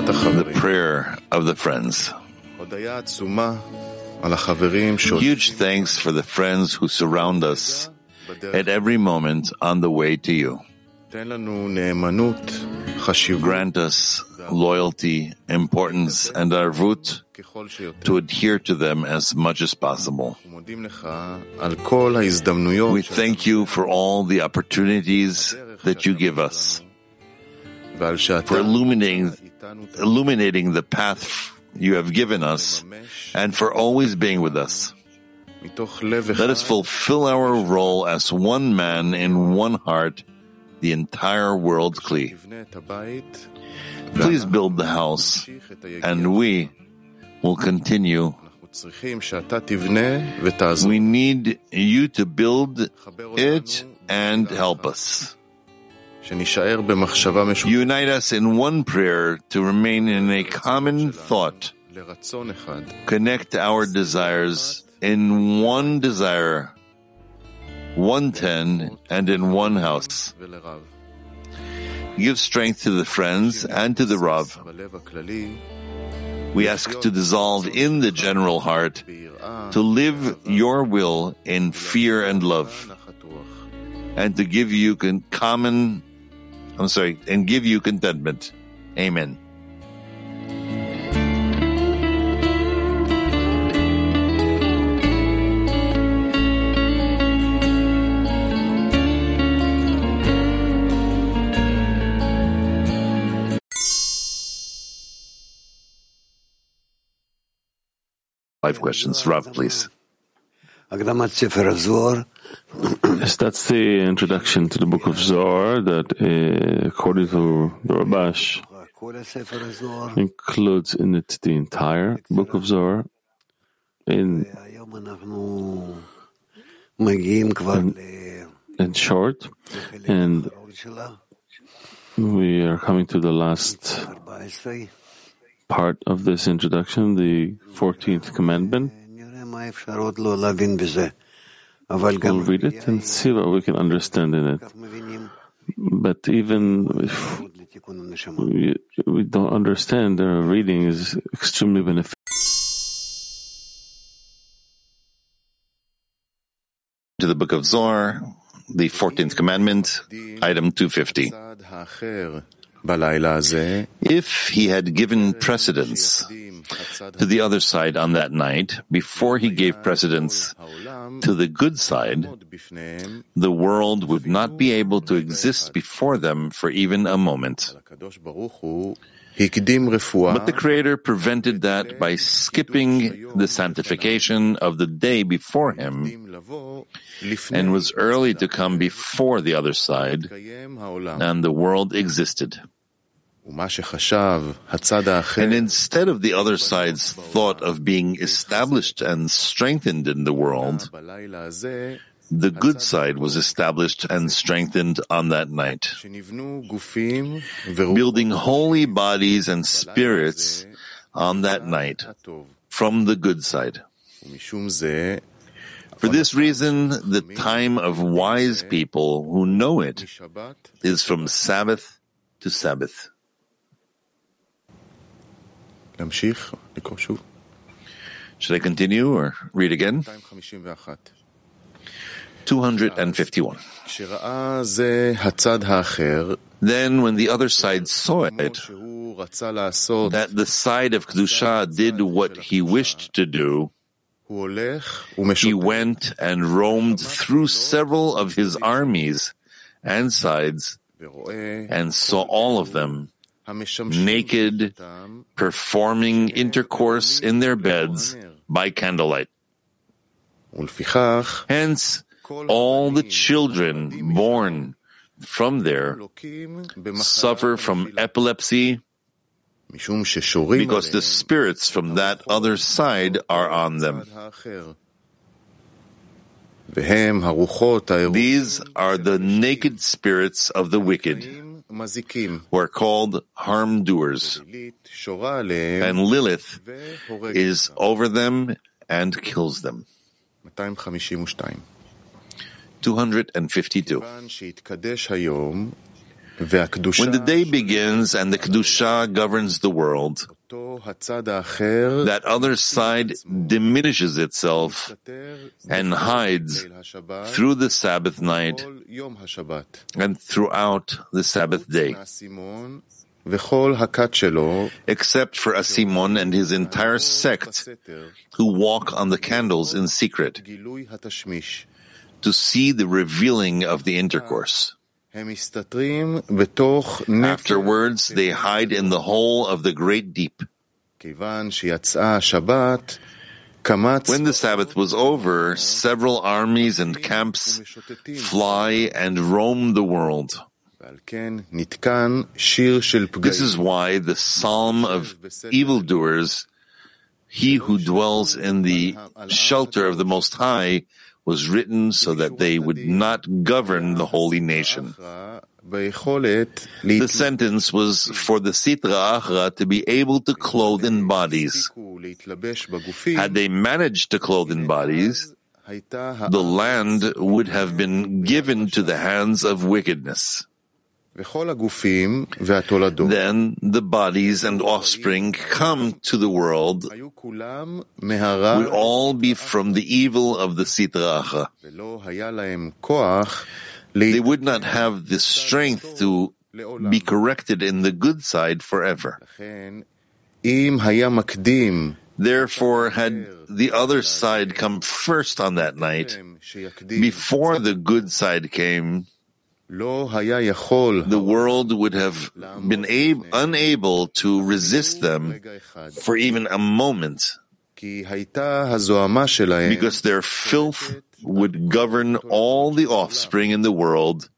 the prayer of the friends. Huge thanks for the friends who surround us at every moment on the way to you. Grant us loyalty, importance, and arvut to adhere to them as much as possible. We thank you for all the opportunities that you give us, for illuminating, illuminating the path you have given us, and for always being with us. Let us fulfill our role as one man in one heart, the entire world. Please build the house, and we will continue. We need you to build it and help us. Unite us in one prayer to remain in a common thought. Connect our desires in one desire, one ten, and in one house. Give strength to the friends and to the Rav. We ask to dissolve in the general heart, to live your will in fear and love, and to give you common, I'm sorry, and give you contentment. Amen. Five questions. Rav, please. That's the introduction to the book of Zohar that, uh, according to the Rabash, includes in it the entire book of Zohar. In, in, in short, and we are coming to the last part of this introduction, the 14th commandment. We'll read it and see what we can understand in it. But even if we, we don't understand, our reading is extremely beneficial. To the book of Zohar, the 14th commandment, item 250. If he had given precedence to the other side on that night, before he gave precedence to the good side, the world would not be able to exist before them for even a moment. But the Creator prevented that by skipping the sanctification of the day before him and was early to come before the other side, and the world existed. And instead of the other side's thought of being established and strengthened in the world, the good side was established and strengthened on that night, building holy bodies and spirits on that night from the good side. For this reason, the time of wise people who know it is from Sabbath to Sabbath. Should I continue or read again? 251. Then when the other side saw it, that the side of Kedusha did what he wished to do, he went and roamed through several of his armies and sides and saw all of them naked, performing intercourse in their beds by candlelight. Hence, all the children born from there suffer from epilepsy because the spirits from that other side are on them. These are the naked spirits of the wicked, who are called harm doers, and Lilith is over them and kills them. 252. When the day begins and the Kedusha governs the world, that other side diminishes itself and hides through the Sabbath night and throughout the Sabbath day. Except for Asimon and his entire sect who walk on the candles in secret to see the revealing of the intercourse. Afterwards, they hide in the hole of the great deep. When the Sabbath was over, several armies and camps fly and roam the world. This is why the Psalm of evildoers, he who dwells in the shelter of the Most High, was written so that they would not govern the holy nation. The sentence was for the Sitra Achra to be able to clothe in bodies. Had they managed to clothe in bodies, the land would have been given to the hands of wickedness. Then the bodies and offspring come to the world would all be from the evil of the Sitra Achra. They would not have the strength to be corrected in the good side forever. Therefore, had the other side come first on that night, before the good side came, the world would have been ab- unable to resist them for even a moment. because their filth would govern all the offspring in the world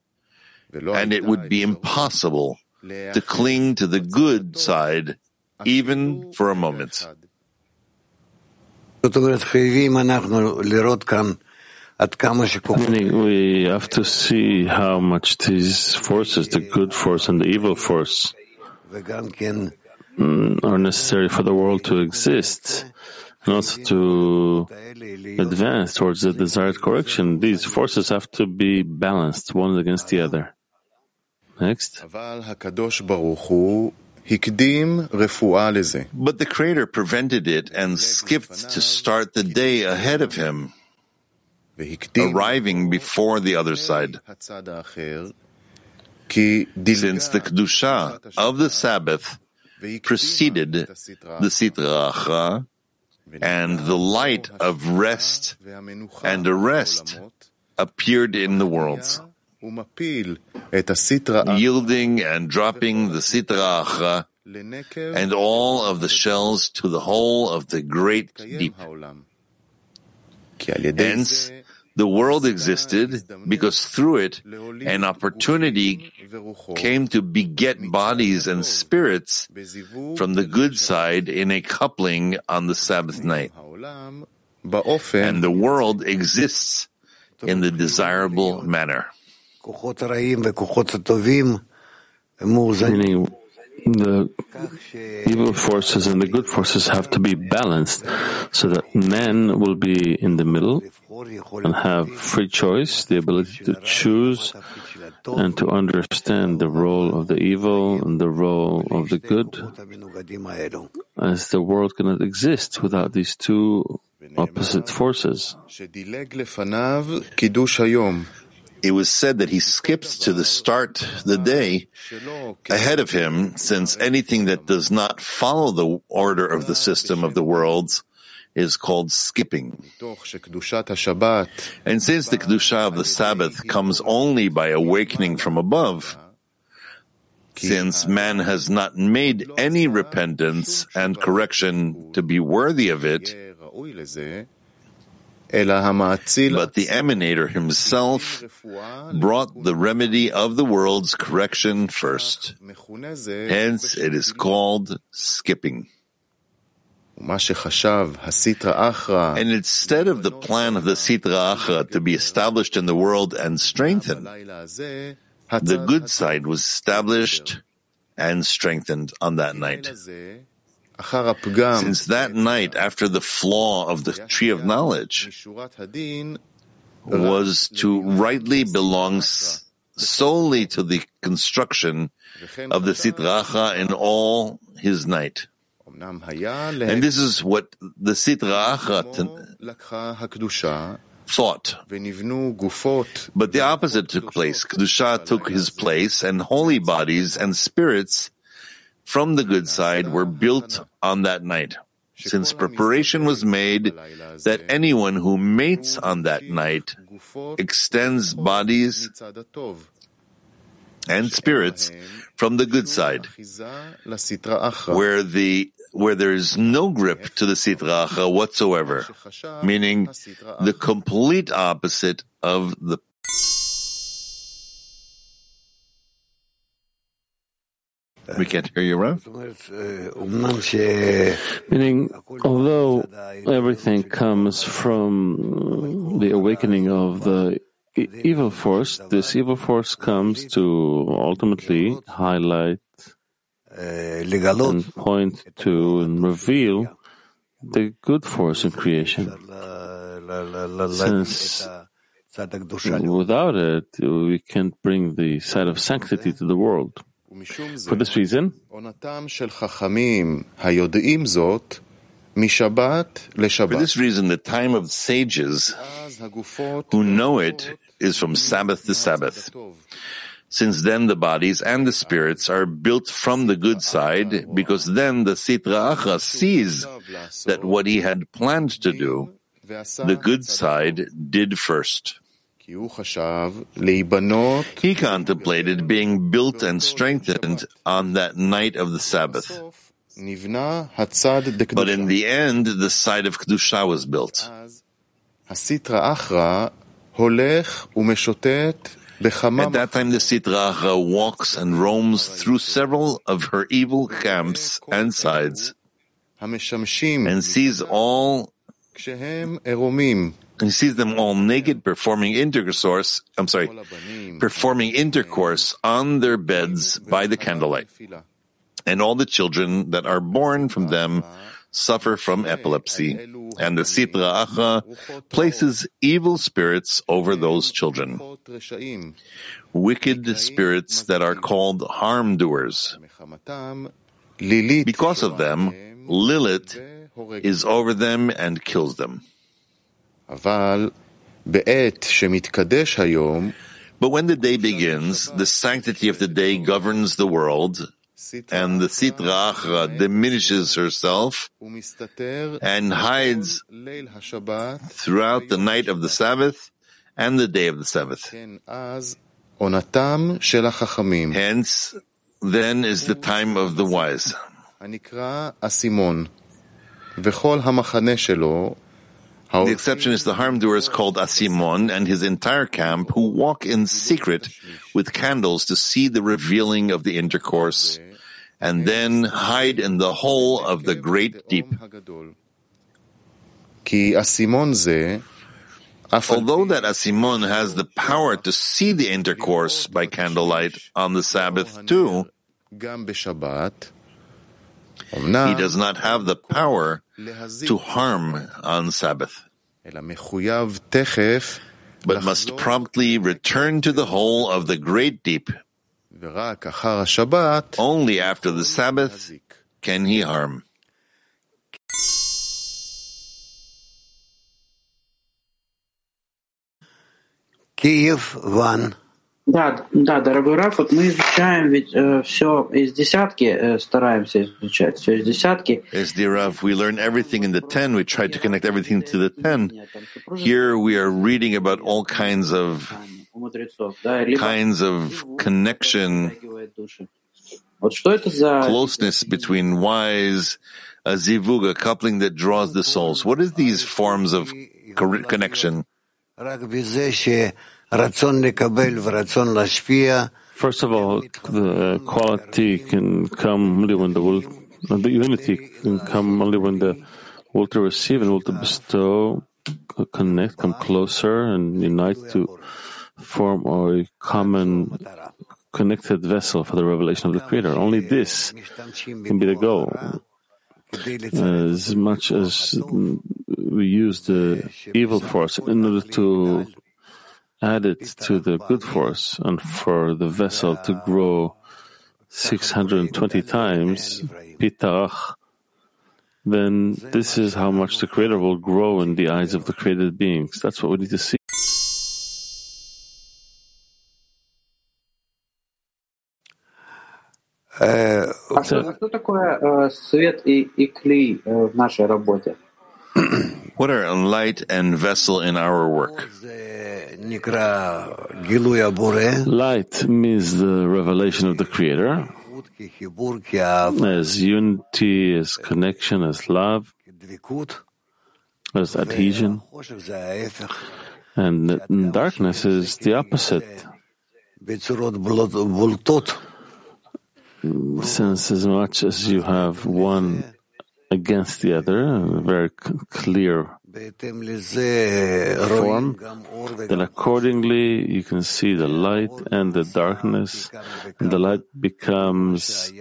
and it would be impossible to cling to the good side even for a moment. Meaning we have to see how much these forces, the good force and the evil force, mm, are necessary for the world to exist and also to advance towards the desired correction. These forces have to be balanced one against the other. Next. But the Creator prevented it and skipped to start the day ahead of him arriving before the other side. Since the Kedusha of the Sabbath preceded the Sitra Achra, and the light of rest and arrest appeared in the worlds, yielding and dropping the Sitra Achra and all of the shells to the hole of the great deep. Hence, the world existed because through it an opportunity came to beget bodies and spirits from the good side in a coupling on the Sabbath night. And the world exists in the desirable manner. Meaning, the evil forces and the good forces have to be balanced so that men will be in the middle and have free choice, the ability to choose and to understand the role of the evil and the role of the good, as the world cannot exist without these two opposite forces. It was said that he skipped to the start the day ahead of him, since anything that does not follow the order of the system of the worlds is called skipping. And since the Kedusha of the Sabbath comes only by awakening from above, since man has not made any repentance and correction to be worthy of it, but the emanator himself brought the remedy of the world's correction first. Hence it is called skipping. And instead of the plan of the Sitra Achra to be established in the world and strengthened, the good side was established and strengthened on that night. Since that night, after the flaw of the tree of knowledge, was to rightly belong solely to the construction of the Sitra Achra in all his night. And this is what the Sitra Achra thought. But the opposite took place. Kedusha took his place, and holy bodies and spirits from the good side were built on that night. Since preparation was made that anyone who mates on that night extends bodies and spirits from the good side, where the where there is no grip to the Sitra Achra whatsoever, meaning the complete opposite of the We can't hear you, Rav. Meaning, although everything comes from the awakening of the evil force, this evil force comes to ultimately highlight and point to and reveal the good force in creation. Since without it, we can't bring the side of sanctity to the world. For this reason, for this reason, the time of sages who know it is from Sabbath to Sabbath. Since then the bodies and the spirits are built from the good side, because then the Sitra Achra sees that what he had planned to do, the good side did first. He contemplated being built and strengthened on that night of the Sabbath. But in the end, the side of Kedusha was built. At that time, the Sitra Achra walks and roams through several of her evil camps and sides and sees all he sees them all naked performing intercourse, I'm sorry, performing intercourse on their beds by the candlelight. And all the children that are born from them suffer from epilepsy. And the Sitra Achra places evil spirits over those children. Wicked spirits that are called harm doers. Because of them, Lilith is over them and kills them. But when the day begins, the sanctity of the day governs the world, and the Sitra Achra diminishes herself and hides throughout the night of the Sabbath and the day of the Sabbath. Hence, then is the time of the wise. The exception is the harm doers called Asimon and his entire camp who walk in secret with candles to see the revealing of the intercourse and then hide in the hole of the great deep. Although that Asimon has the power to see the intercourse by candlelight on the Sabbath too, he does not have the power to harm on Sabbath, but must promptly return to the hole of the great deep. Only after the Sabbath can he harm. Kiev 1. Да, да, дорогой Раф, вот мы изучаем ведь э, все из десятки, э, стараемся изучать все из десятки. Yes, dear Rav, we learn everything in the ten. We try to connect everything to the ten. Here we are reading about all kinds of kinds of connection, closeness between wise, a zivug, a coupling that draws the souls. What is these forms of connection? First of all, the quality can come only when the will, the unity can come only when the will to receive and will to bestow connect, come closer and unite to form a common connected vessel for the revelation of the Creator. Only this can be the goal. As much as we use the evil force in order to add it to the good force and for the vessel to grow 620 times, pitarach, then this is how much the Creator will grow in the eyes of the created beings. That's what we need to see. А что такое свет и, и клей в нашей работе? What are light and vessel in our work? Light means the revelation of the Creator, as unity, as connection, as love, as adhesion. And darkness is the opposite. Since as much as you have one against the other, a very clear form, then accordingly you can see the light and the darkness, and the light becomes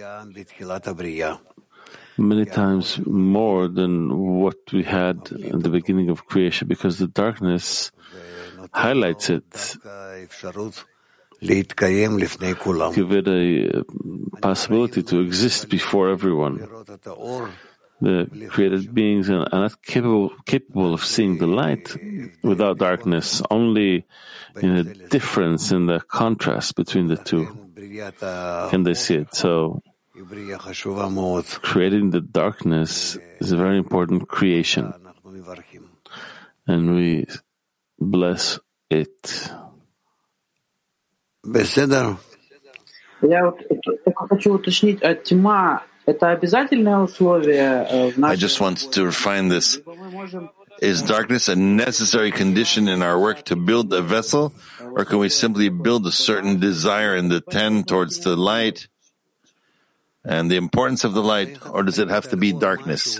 many times more than what we had in the beginning of creation, because the darkness highlights it. Give it a possibility to exist before everyone the created beings are not capable, capable of seeing the light without darkness, only in a difference in the contrast between the two can they see it. So, creating the darkness is a very important creation, and we bless it. Я вот хочу уточнить, а тьма I just want to refine this. Is darkness a necessary condition in our work to build a vessel, or can we simply build a certain desire in the ten towards the light and the importance of the light, or does it have to be darkness?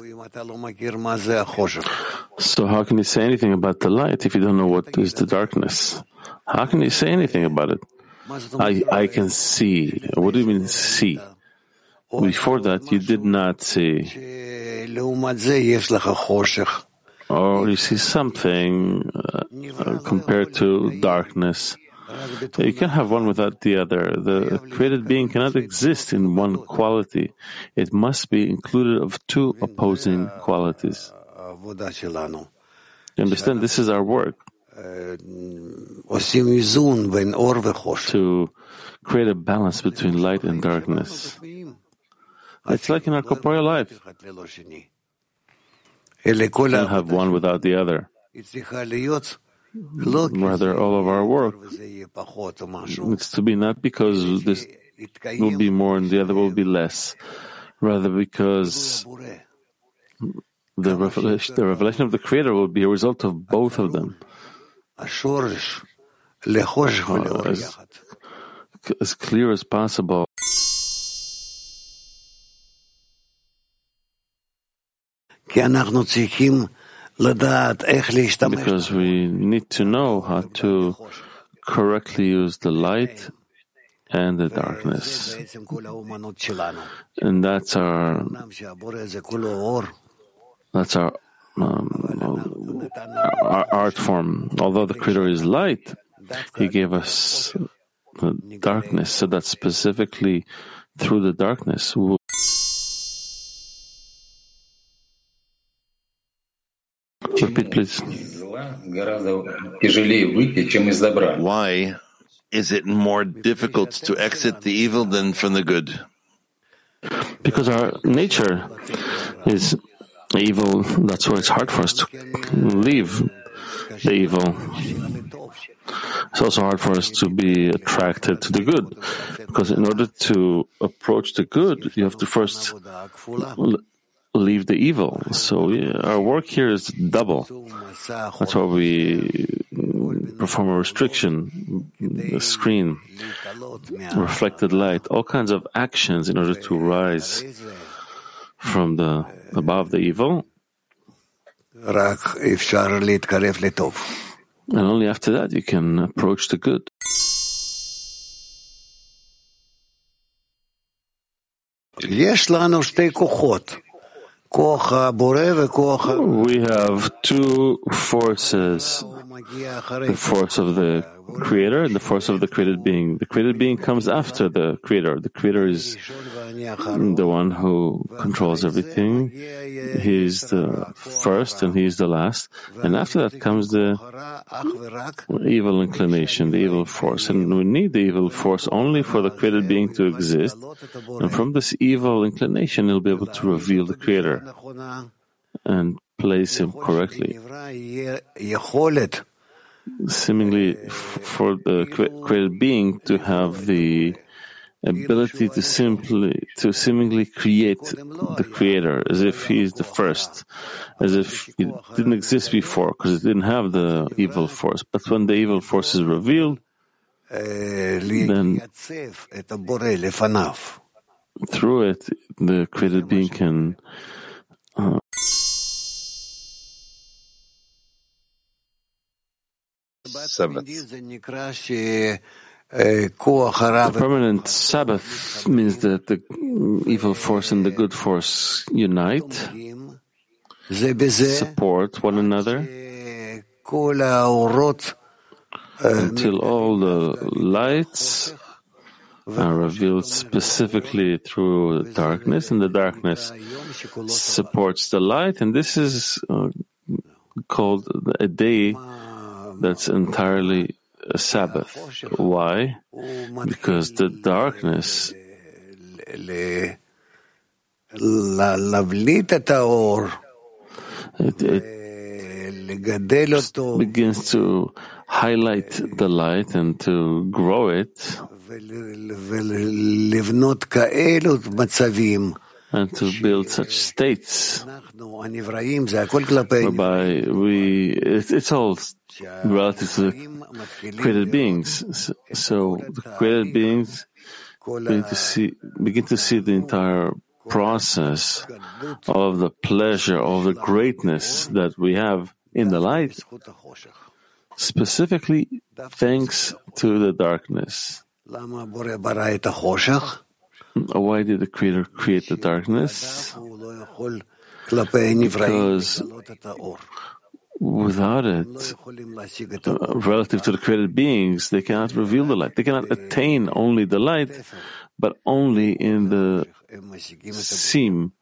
So how can you say anything about the light if you don't know what is the darkness? How can you say anything about it? I, I can see. What do you mean see? Before that, you did not see. Or you see something uh, compared to darkness. You can have one without the other. The created being cannot exist in one quality. It must be included of two opposing qualities. You understand? This is our work. To create a balance between light and darkness. It's like in our corporeal life. We can't have one without the other. Mm-hmm. Rather, all of our work needs to be not because this will be more and the other will be less, rather because the revelation, the revelation of the Creator will be a result of both of them. Uh, as, as clear as possible. Because we need to know how to correctly use the light and the darkness. And that's our that's our, um, our art form. Although the Creator is light, He gave us the darkness, so that specifically through the darkness Repeat, please. Why is it more difficult to exit the evil than from the good? Because our nature is evil. That's why it's hard for us to leave the evil. It's also hard for us to be attracted to the good. Because in order to approach the good, you have to first leave the evil. So yeah, our work here is double. That's why we perform a restriction, the screen, reflected light, all kinds of actions in order to rise from the above the evil. And only after that you can approach the good. יש לנו שתי כוחות. We have two forces. the force of the creator and the force of the created being. The created being comes after the creator. The creator is the one who controls everything. He's the first and he's the last. And after that comes the evil inclination, the evil force. And we need the evil force only for the created being to exist. And from this evil inclination, he'll be able to reveal the creator and place him correctly seemingly for the created being to have the ability to simply to seemingly create the creator as if he is the first as if it didn't exist before because it didn't have the evil force. But when the evil force is revealed then through it the created being can Sabbath. The permanent Sabbath means that the evil force and the good force unite, support one another, until all the lights are revealed specifically through darkness, and the darkness supports the light, and this is uh, called a day that's entirely a Sabbath. Why? Because the darkness it, it begins to highlight the light and to grow it and to build such states whereby we, it's all relative to the created beings. So the created beings begin to see, begin to see the entire process of the pleasure, of the greatness that we have in the light, specifically thanks to the darkness. Why did the Creator create the darkness? Because without it, uh, relative to the created beings, they cannot reveal the light. They cannot attain only the light, but only in the seam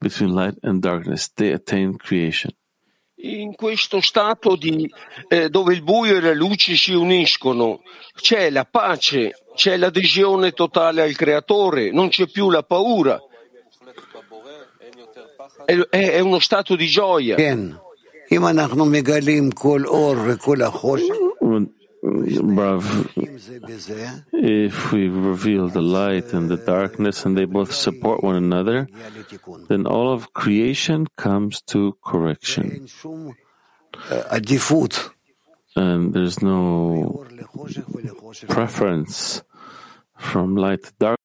between light and darkness. They attain creation. In questo stato di, eh, dove il buio e la luce si uniscono, c'è la pace, c'è l'adesione totale al creatore, non c'è più la paura. È, è uno stato di gioia. If we reveal the light and the darkness and they both support one another, then all of creation comes to correction. And there's no preference from light to dark.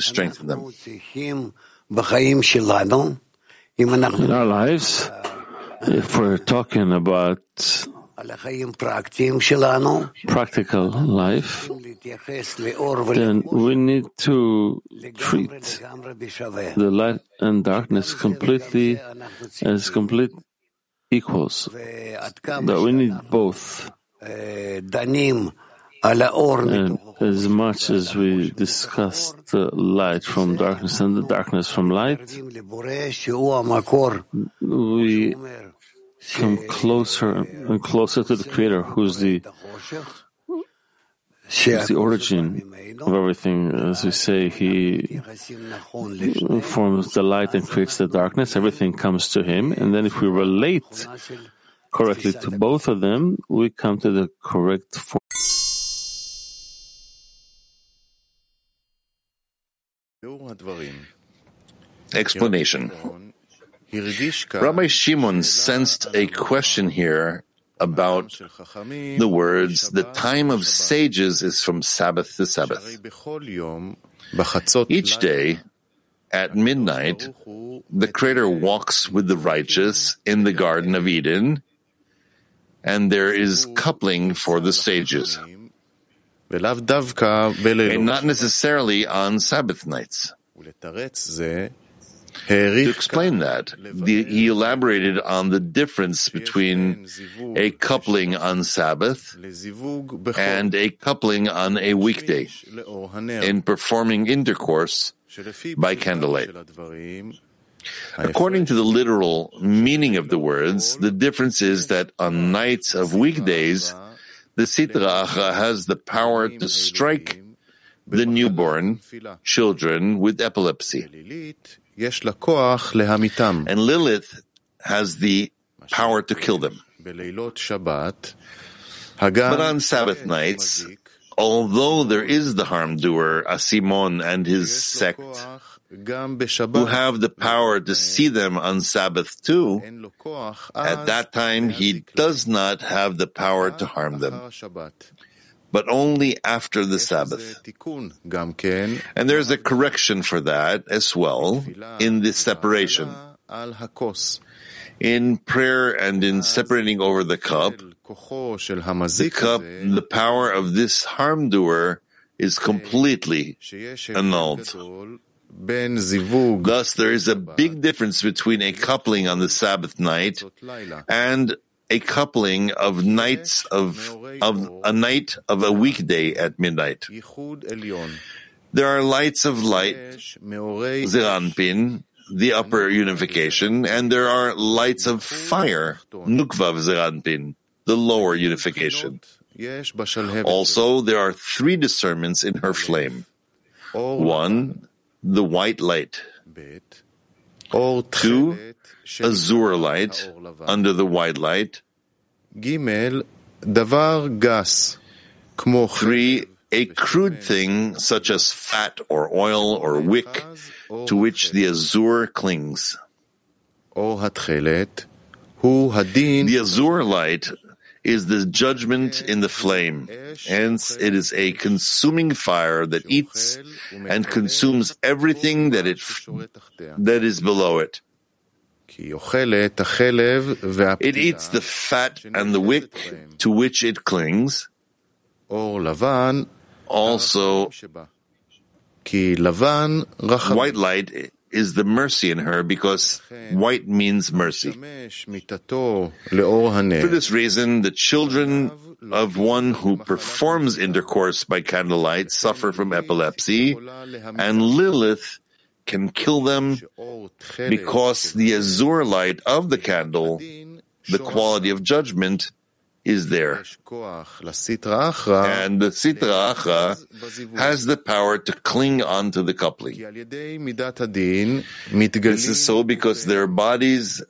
Strengthen them. In our lives, if we're talking about practical life, then we need to treat the light and darkness completely as complete equals. That we need both. And as much as we discuss the light from darkness and the darkness from light, we come closer and closer to the Creator, who's the who's the origin of everything. As we say, He forms the light and creates the darkness. Everything comes to Him, and then if we relate correctly to both of them, we come to the correct form. Explanation. Rabbi Shimon sensed a question here about the words, the time of sages is from Sabbath to Sabbath. Each day, at midnight, the Creator walks with the righteous in the Garden of Eden, and there is coupling for the sages. and not necessarily on Sabbath nights. To explain that, the, he elaborated on the difference between a coupling on Sabbath and a coupling on a weekday in performing intercourse by candlelight. According to the literal meaning of the words, the difference is that on nights of weekdays, the Sitra Achra has the power to strike the newborn children with epilepsy. And Lilith has the power to kill them. But on Sabbath nights, although there is the harm doer, Asimon and his sect, who have the power to see them on Sabbath too, at that time he does not have the power to harm them but only after the Sabbath. And there's a correction for that as well in the separation. In prayer and in separating over the cup, the cup, the power of this harm doer is completely annulled. Thus, there is a big difference between a coupling on the Sabbath night and a coupling of nights of, of a night of a weekday at midnight. There are lights of light, Zeir Anpin, the upper unification, and there are lights of fire, Nukvav Zeir Anpin, the lower unification. Also, there are three discernments in her flame. One, the white light. Two, azure light under the white light. Three, a crude thing such as fat or oil or wick to which the azure clings. The azure light is the judgment in the flame. Hence, it is a consuming fire that eats and consumes everything that it that is below it. It eats the fat and the wick to which it clings. Also, white light is the mercy in her because white means mercy. For this reason, the children of one who performs intercourse by candlelight suffer from epilepsy, and Lilith can kill them because the azure light of the candle, the quality of judgment, is there. And the Sitra Achra has the power to cling onto the coupling. This is so because their bodies,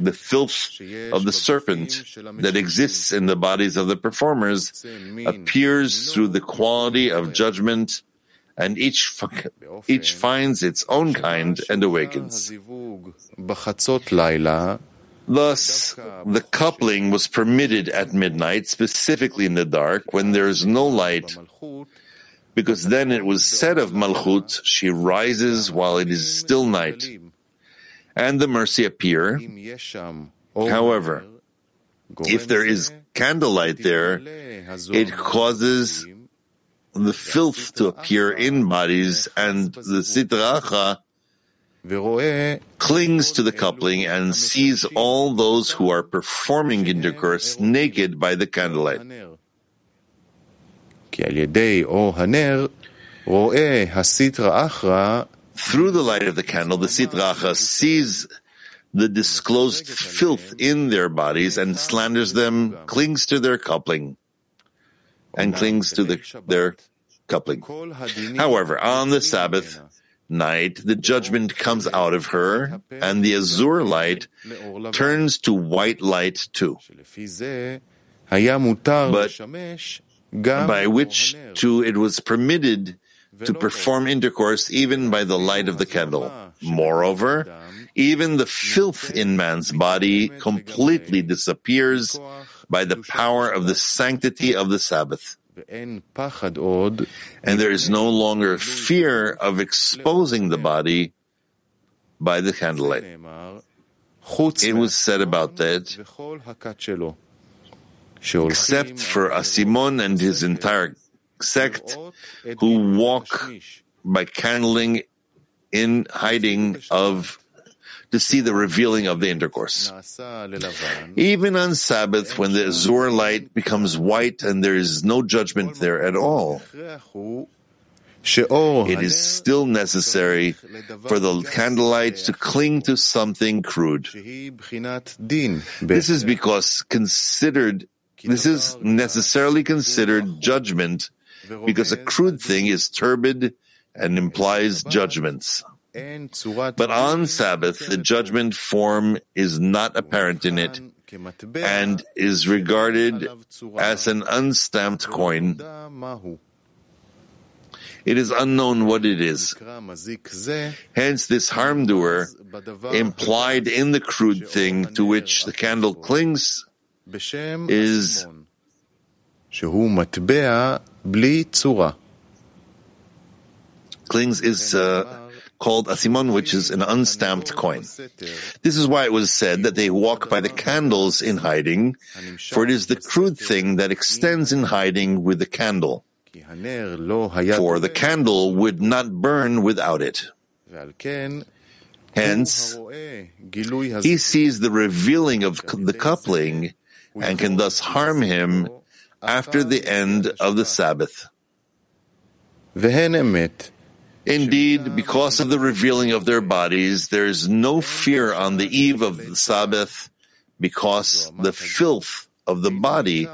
the filth of the serpent that exists in the bodies of the performers, appears through the quality of judgment and each, each finds its own kind and awakens. Thus, the coupling was permitted at midnight, specifically in the dark, when there is no light, because then it was said of Malchut, she rises while it is still night, and the mercy appear. However, if there is candlelight there, it causes the filth to appear in bodies, and the Sitra Achra clings to the coupling and sees all those who are performing intercourse naked by the candlelight. Through the light of the candle, the Sitra Achra sees the disclosed filth in their bodies and slanders them, clings to their coupling and clings to the, their coupling. However, on the Sabbath night, the judgment comes out of her, and the azure light turns to white light too. But by which to it was permitted to perform intercourse even by the light of the candle. Moreover, even the filth in man's body completely disappears by the power of the sanctity of the Sabbath. And there is no longer fear of exposing the body by the candlelight. It was said about that except for Asimon and his entire sect who walk by candling in hiding of to see the revealing of the intercourse. Even on Sabbath, when the azure light becomes white and there is no judgment there at all, it is still necessary for the candlelight to cling to something crude. This is because considered, this is necessarily considered judgment because a crude thing is turbid and implies judgments. But on Sabbath, the judgment form is not apparent in it and is regarded as an unstamped coin. It is unknown what it is. Hence, this harm doer, implied in the crude thing to which the candle clings, is clings is uh, called asimon, which is an unstamped coin. This is why it was said that they walk by the candles in hiding, for it is the crude thing that extends in hiding with the candle. For the candle would not burn without it. Hence, he sees the revealing of the coupling and can thus harm him after the end of the Sabbath. Indeed, because of the revealing of their bodies, there is no fear on the eve of the Sabbath, because the filth of the body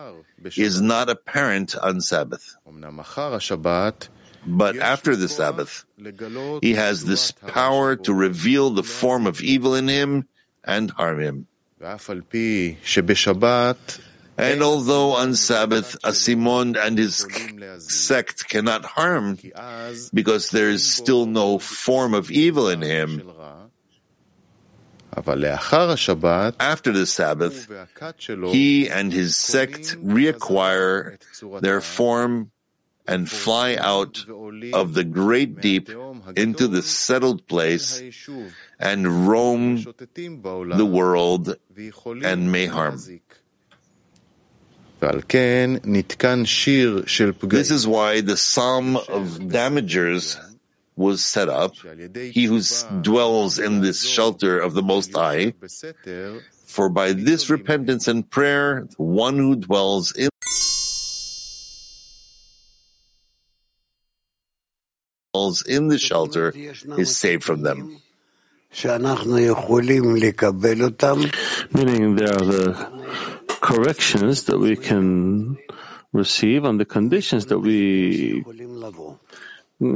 is not apparent on Sabbath. But after the Sabbath, he has this power to reveal the form of evil in him and harm him. And although on Sabbath Asimon and his sect cannot harm because there is still no form of evil in him, after the Sabbath, he and his sect reacquire their form and fly out of the great deep into the settled place and roam the world and may harm. This is why the Psalm of Damagers was set up, he who dwells in this shelter of the Most High, for by this repentance and prayer, the one who dwells in in the shelter is saved from them. Meaning there are the corrections that we can receive on the conditions that we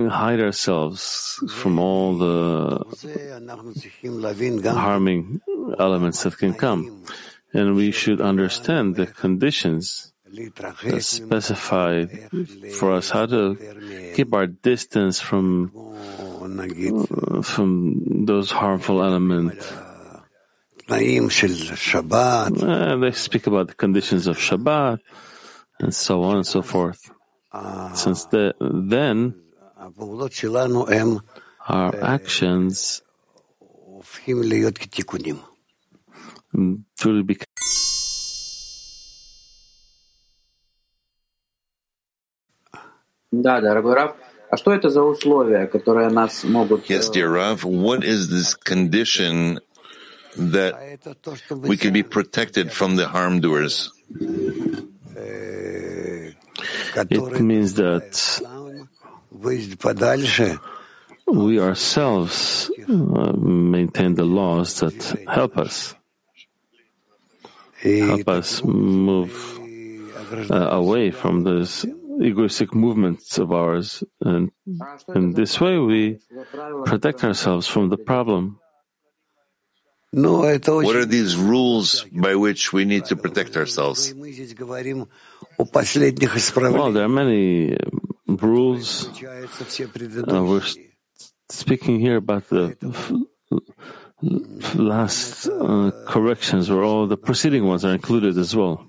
hide ourselves from all the harming elements that can come. And we should understand the conditions that for us how to keep our distance from from those harmful elements. Uh, they speak about the conditions of Shabbat and so on and so forth. Since the, then, our actions truly become Да, дорогой Раф, а что это за условия, которые нас могут... Yes, dear Rav, what is this condition that we can be protected from the harm doers? It means that we ourselves uh, maintain the laws that help us, help us move uh, away from those egoistic movements of ours. And in this way, we protect ourselves from the problem. What are these rules by which we need to protect ourselves? Well, there are many um, rules. Uh, we're speaking here about the last uh, corrections, where all the preceding ones are included as well.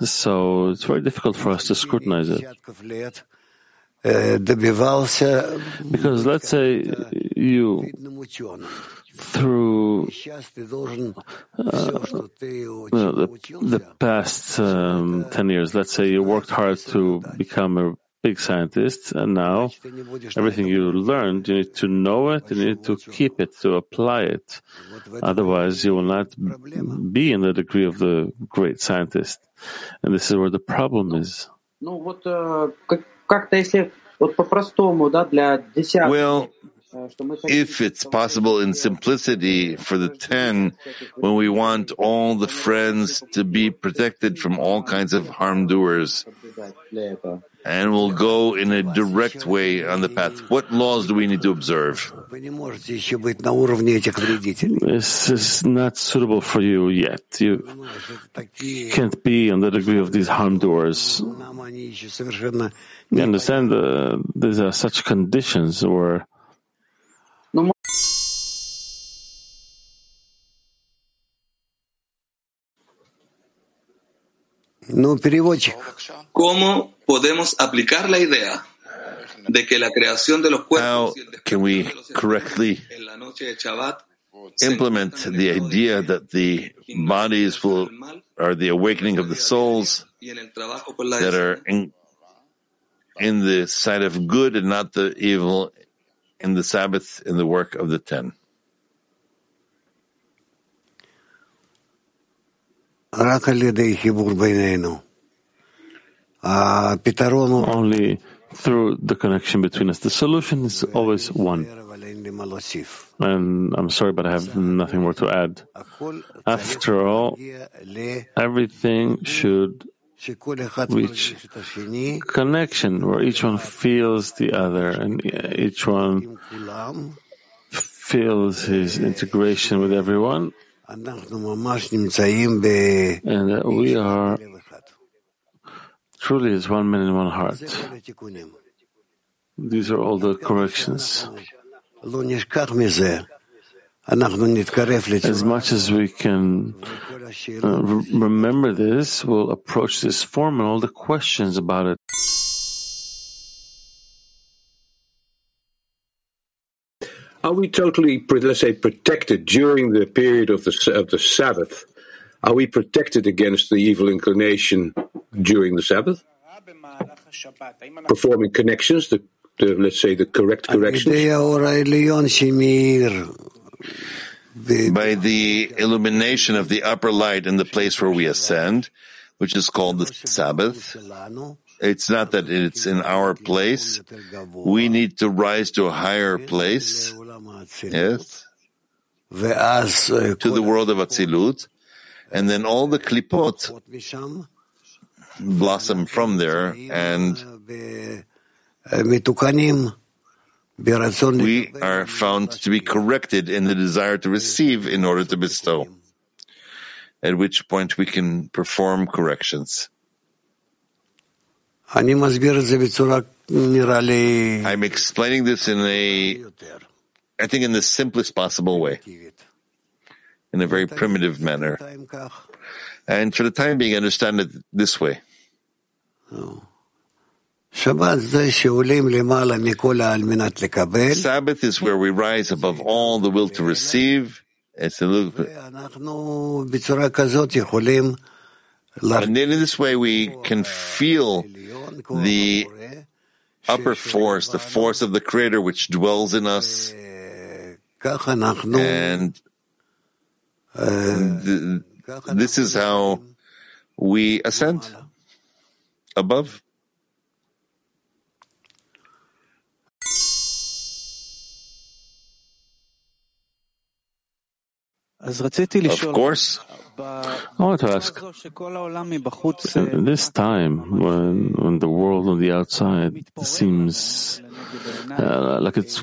So it's very difficult for us to scrutinize it. Because let's say you, through uh, the, the, past um, 10 years. Let's say you worked hard to become a big scientist, and now everything you learned, you need to know it, you need to keep it, to apply it. Otherwise, you will not be in the degree of the great scientist. And this is where the problem is. Well, if it's possible in simplicity for the ten, when we want all the friends to be protected from all kinds of harm doers, and we'll go in a direct way on the path. What laws do we need to observe? This is not suitable for you yet. You can't be on the degree of these harm doers. You understand uh, these are such conditions where ¿Cómo podemos aplicar la idea de que la creación de los cuerpos en la noche de Shabbat implement the idea that the bodies will are the awakening of the souls that are in, in the side of good and not the evil in the Sabbath in the work of the ten. Only through the connection between us. The solution is always one. And I'm sorry, but I have nothing more to add. After all, everything should reach connection where each one feels the other and each one feels his integration with everyone and that we are truly as one man in one heart. These are all the corrections. As much as we can uh, remember this, we'll approach this form and all the questions about it. Are we totally, let's say, protected during the period of the of the Sabbath? Are we protected against the evil inclination during the Sabbath? Performing connections, the, the let's say the correct corrections. By the illumination of the upper light in the place where we ascend, which is called the Sabbath, it's not that it's in our place. We need to rise to a higher place. Yes. To the world of Atzilut. And then all the klipot blossom from there and we are found to be corrected in the desire to receive in order to bestow, at which point we can perform corrections. I'm explaining this in a, I think in the simplest possible way, in a very primitive manner. And for the time being, understand it this way. Sabbath is where we rise above all the will to receive. It's a little bit. And in this way, we can feel the upper force, the force of the Creator which dwells in us. And uh, the, this is how we ascend above. Of course. I want to ask, this time when, when the world on the outside seems uh, like it's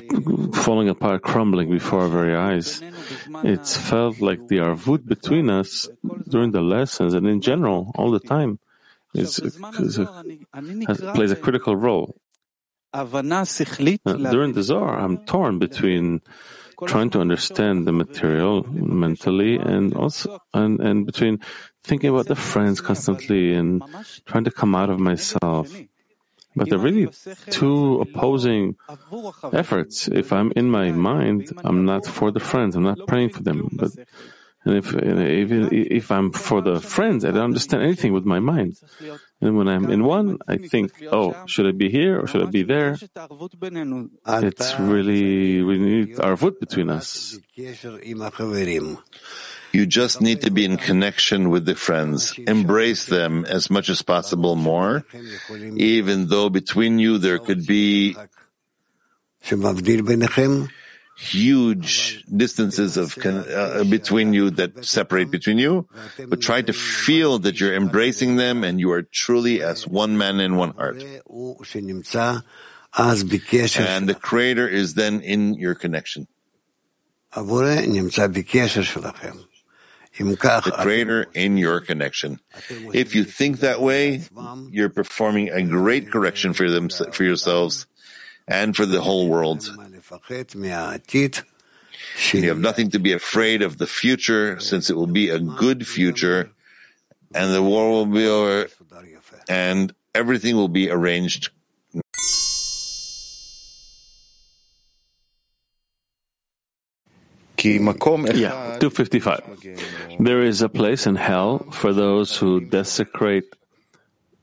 falling apart, crumbling before our very eyes, it's felt like the arvut between us during the lessons and in general, all the time, is, is a, has, plays a critical role. Uh, during the Zohar, I'm torn between trying to understand the material mentally and also and, and between thinking about the friends constantly and trying to come out of myself. But they're really two opposing efforts. If I'm in my mind, I'm not for the friends. I'm not praying for them. But and if, if, if I'm for the friends, I don't understand anything with my mind. And when I'm in one, I think, oh, should I be here or should I be there? It's really, we need arvut between us. You just need to be in connection with the friends. Embrace them as much as possible more, even though between you there could be huge distances of uh, between you that separate between you, but try to feel that you're embracing them and you are truly as one man in one heart. And the Creator is then in your connection. The Creator in your connection. If you think that way, you're performing a great correction for them, for yourselves, and for the whole world. You have nothing to be afraid of the future, since it will be a good future, and the war will be over, and everything will be arranged. Yeah, 255. There is a place in hell for those who desecrate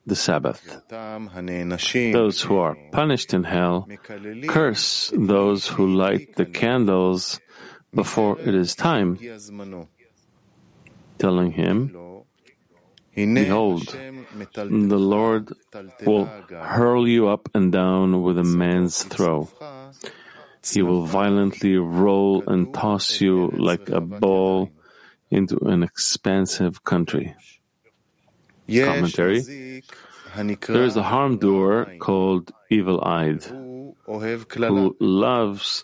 the Sabbath. Those who are punished in hell curse those who light the candles before it is time, telling him, Behold, the Lord will hurl you up and down with a man's throw. He will violently roll and toss you like a ball into an expansive country. Commentary. There is a harm doer called evil eyed who loves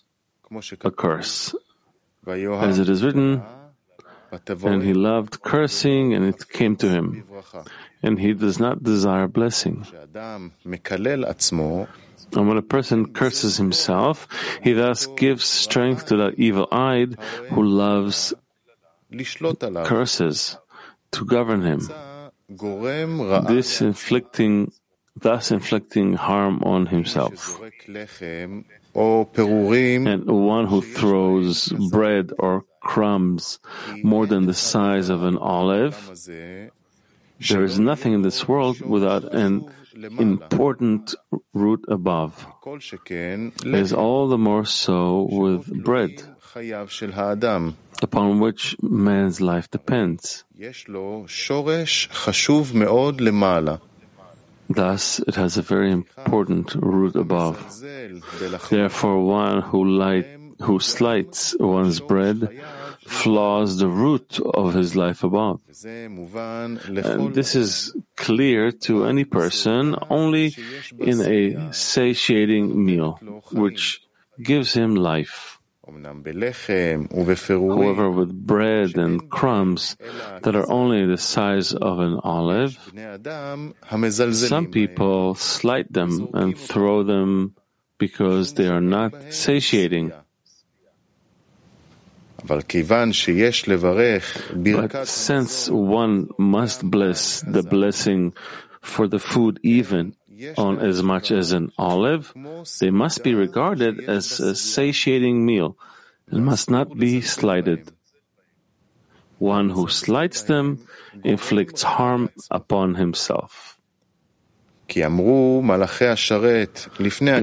a curse. As it is written, and he loved cursing and it came to him, and he does not desire blessing. And when a person curses himself, he thus gives strength to that evil eyed who loves curses to govern him. This inflicting, thus inflicting harm on himself. And one who throws bread or crumbs more than the size of an olive, there is nothing in this world without an important root above. It is all the more so with bread upon which man's life depends. Thus, it has a very important root above. Therefore, one who, light, who slights one's bread flaws the root of his life above. And this is clear to any person only in a satiating meal, which gives him life. However, with bread and crumbs that are only the size of an olive, some people slight them and throw them because they are not satiating. But since one must bless the blessing for the food even on as much as an olive, they must be regarded as a satiating meal and must not be slighted. One who slights them inflicts harm upon himself. The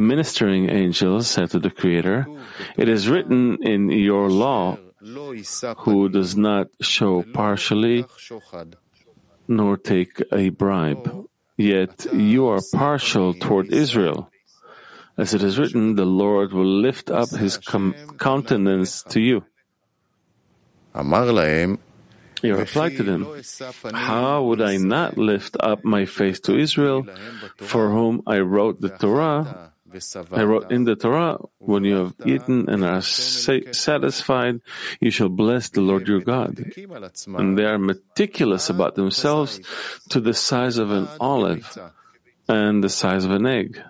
ministering angels said to the Creator, It is written in your law, who does not show partially nor take a bribe. Yet you are partial toward Israel. As it is written, the Lord will lift up his com- countenance to you. He replied to them, How would I not lift up my face to Israel, for whom I wrote the Torah? I wrote in the Torah, when you have eaten and are sa- satisfied, you shall bless the Lord your God. And they are meticulous about themselves to the size of an olive and the size of an egg.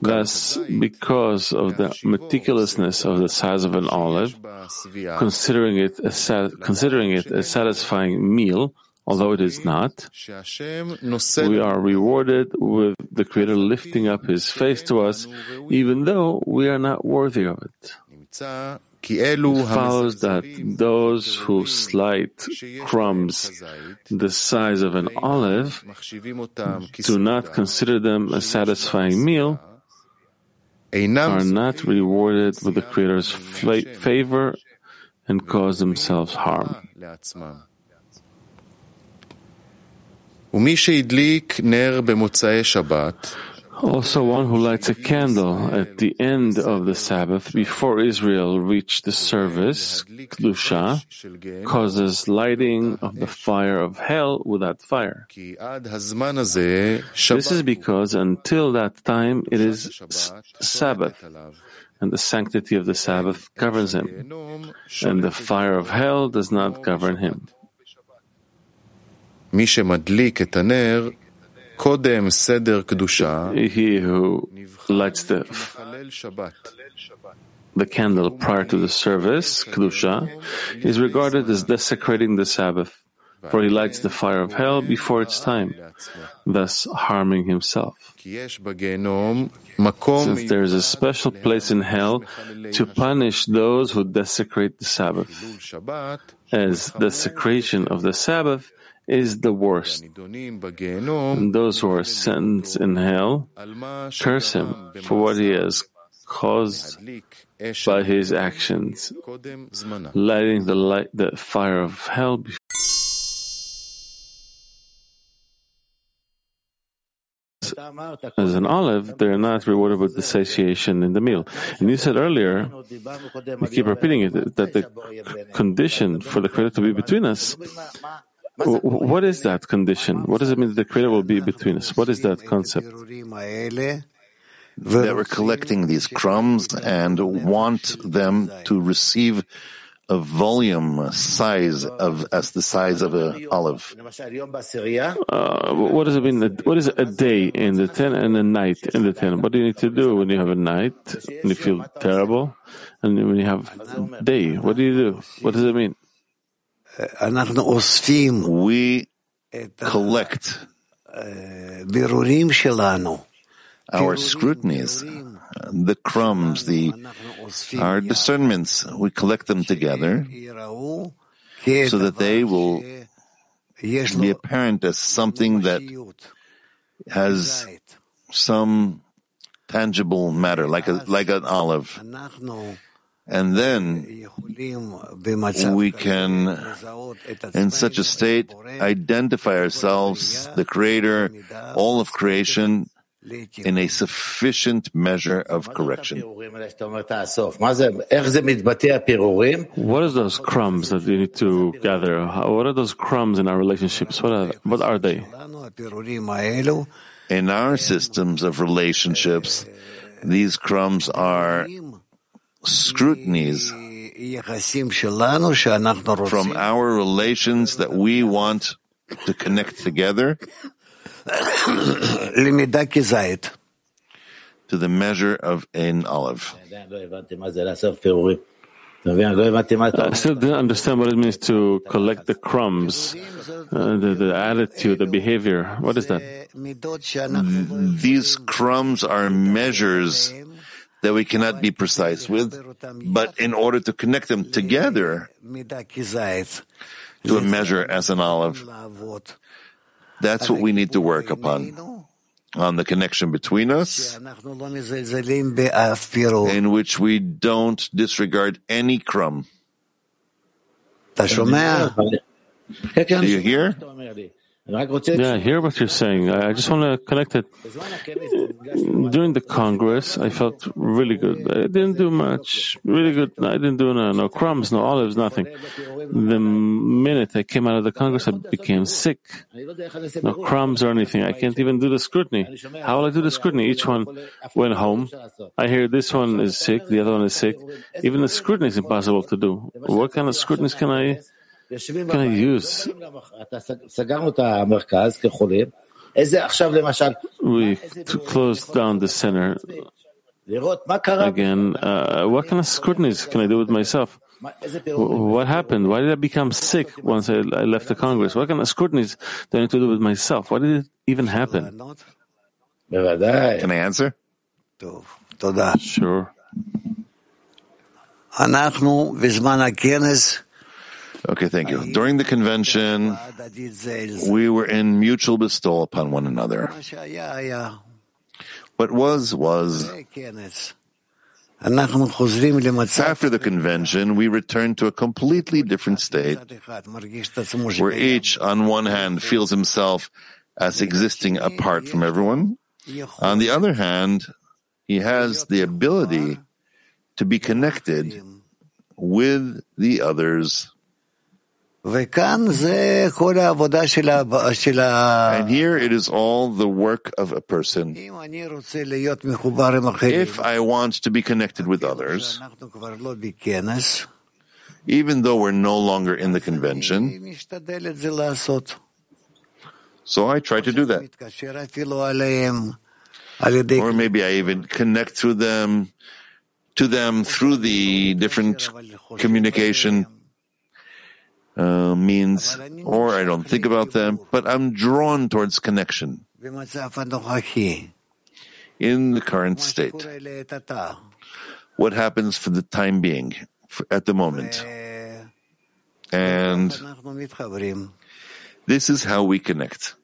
Thus, because of the meticulousness of the size of an olive, considering it a, considering it a satisfying meal, although it is not, we are rewarded with the Creator lifting up His face to us, even though we are not worthy of it. It follows that those who slight crumbs the size of an olive do not consider them a satisfying meal, are not rewarded with the Creator's favor and cause themselves harm. Also, one who lights a candle at the end of the Sabbath before Israel reached the service, Kedusha, causes lighting of the fire of hell without fire. This is because until that time it is Sabbath, and the sanctity of the Sabbath governs him, and the fire of hell does not govern him. He who lights the, the candle prior to the service, Kedusha, is regarded as desecrating the Sabbath, for he lights the fire of hell before its time, thus harming himself. Since there is a special place in hell to punish those who desecrate the Sabbath, as desecration of the Sabbath is the worst. And those who are sentenced in hell curse him for what he has caused by his actions, lighting the, light, the fire of hell as an olive, they are not rewarded with the satiation in the meal. And you said earlier, we keep repeating it, that the condition for the credit to be between us what is that condition? What does it mean that the Creator will be between us? What is that concept? That we're collecting these crumbs and want them to receive a volume size of as the size of an olive. Uh, what does it mean? What is a day in the ten and a night in the ten? What do you need to do when you have a night and you feel terrible, and when you have day? What do you do? What does it mean? We collect our scrutinies, the crumbs, the our discernments, we collect them together so that they will be apparent as something that has some tangible matter, like a like an olive. And then we can, in such a state, identify ourselves, the Creator, all of creation, in a sufficient measure of correction. What are those crumbs that you need to gather? What are those crumbs in our relationships? What are, what are they? In our systems of relationships, these crumbs are scrutinies from our relations that we want to connect together to the measure of an olive. I still didn't understand what it means to collect the crumbs, uh, the, the attitude, the behavior. What is that? These crumbs are measures that we cannot be precise with, but in order to connect them together to a measure as an olive, that's what we need to work upon. On the connection between us, in which we don't disregard any crumb. Do you hear? Yeah, I hear what you're saying. I just want to connect it. During the Congress, I felt really good. I didn't do much. Really good. I didn't do no, no crumbs, no olives, nothing. The minute I came out of the Congress, I became sick. No crumbs or anything. I can't even do the scrutiny. How will I do the scrutiny? Each one went home. I hear this one is sick, the other one is sick. Even the scrutiny is impossible to do. What kind of scrutinies can I can I use? We closed down the center again. Uh, what kind of scrutinies can I do with myself? What happened? Why did I become sick once I, I left the Congress? What kind of scrutiny does that need to do with myself? Why did it even happen? Can I answer? Sure. Okay, thank you. During the convention, we were in mutual bestowal upon one another. What was, was. After the convention, we returned to a completely different state, where each, on one hand, feels himself as existing apart from everyone. On the other hand, he has the ability to be connected with the others. And here it is all the work of a person. If I want to be connected with others, even though we're no longer in the convention, so I try to do that. Or maybe I even connect through them, to them through the different communication uh, means, or I don't think about them, but I'm drawn towards connection in the current state. What happens for the time being, at the moment? And this is how we connect.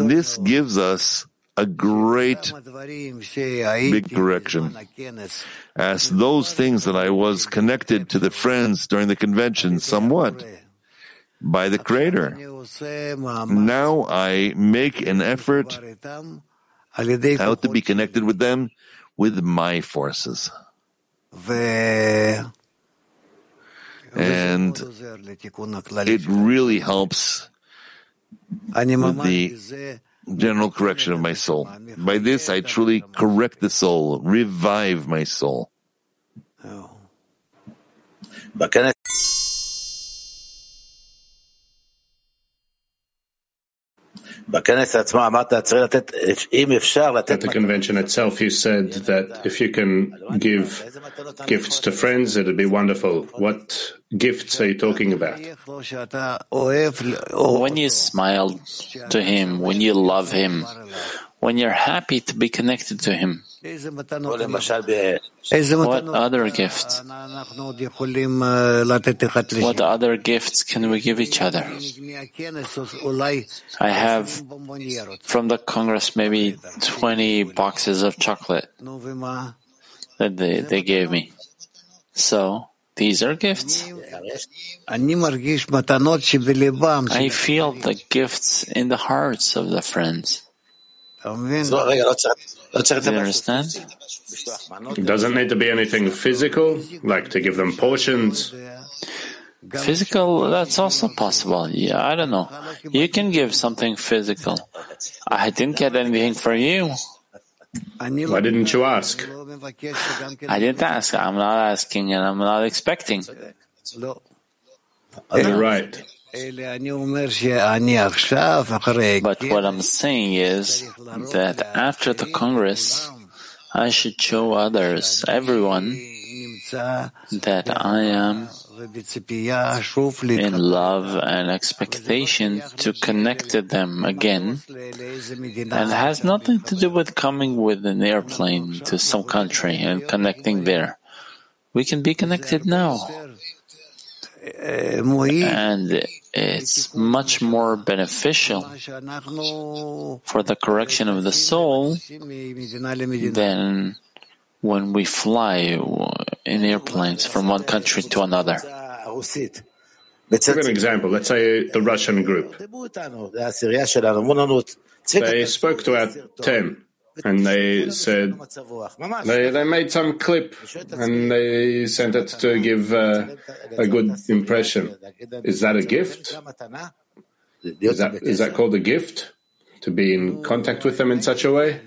And this gives us a great big correction. As those things that I was connected to the friends during the convention somewhat by the Creator, now I make an effort how to be connected with them with my forces. And it really helps with the general correction of my soul. By this, I truly correct the soul, revive my soul. At the convention itself, you said that if you can give gifts to friends, it'd be wonderful. What gifts are you talking about? When you smile to him, when you love him, when you're happy to be connected to him. What other gifts? What other gifts can we give each other? I have from the Congress maybe 20 boxes of chocolate that they, they gave me. So, these are gifts. I feel the gifts in the hearts of the friends. Do you understand? It doesn't need to be anything physical, like to give them portions. Physical, that's also possible. Yeah, I don't know. You can give something physical. I didn't get anything for you. Why didn't you ask? I didn't ask. I'm not asking and I'm not expecting. You're right. But what I'm saying is that after the Congress, I should show others, everyone, that I am in love and expectation to connect to them again, and has nothing to do with coming with an airplane to some country and connecting there. We can be connected now. Uh, and it's much more beneficial for the correction of the soul than when we fly in airplanes from one country to another. Let's give an example. Let's say the Russian group. They spoke to our 10 and they said they, they made some clip and they sent it to give uh, a good impression. Is that a gift? Is that, is that called a gift? To be in contact with them in such a way?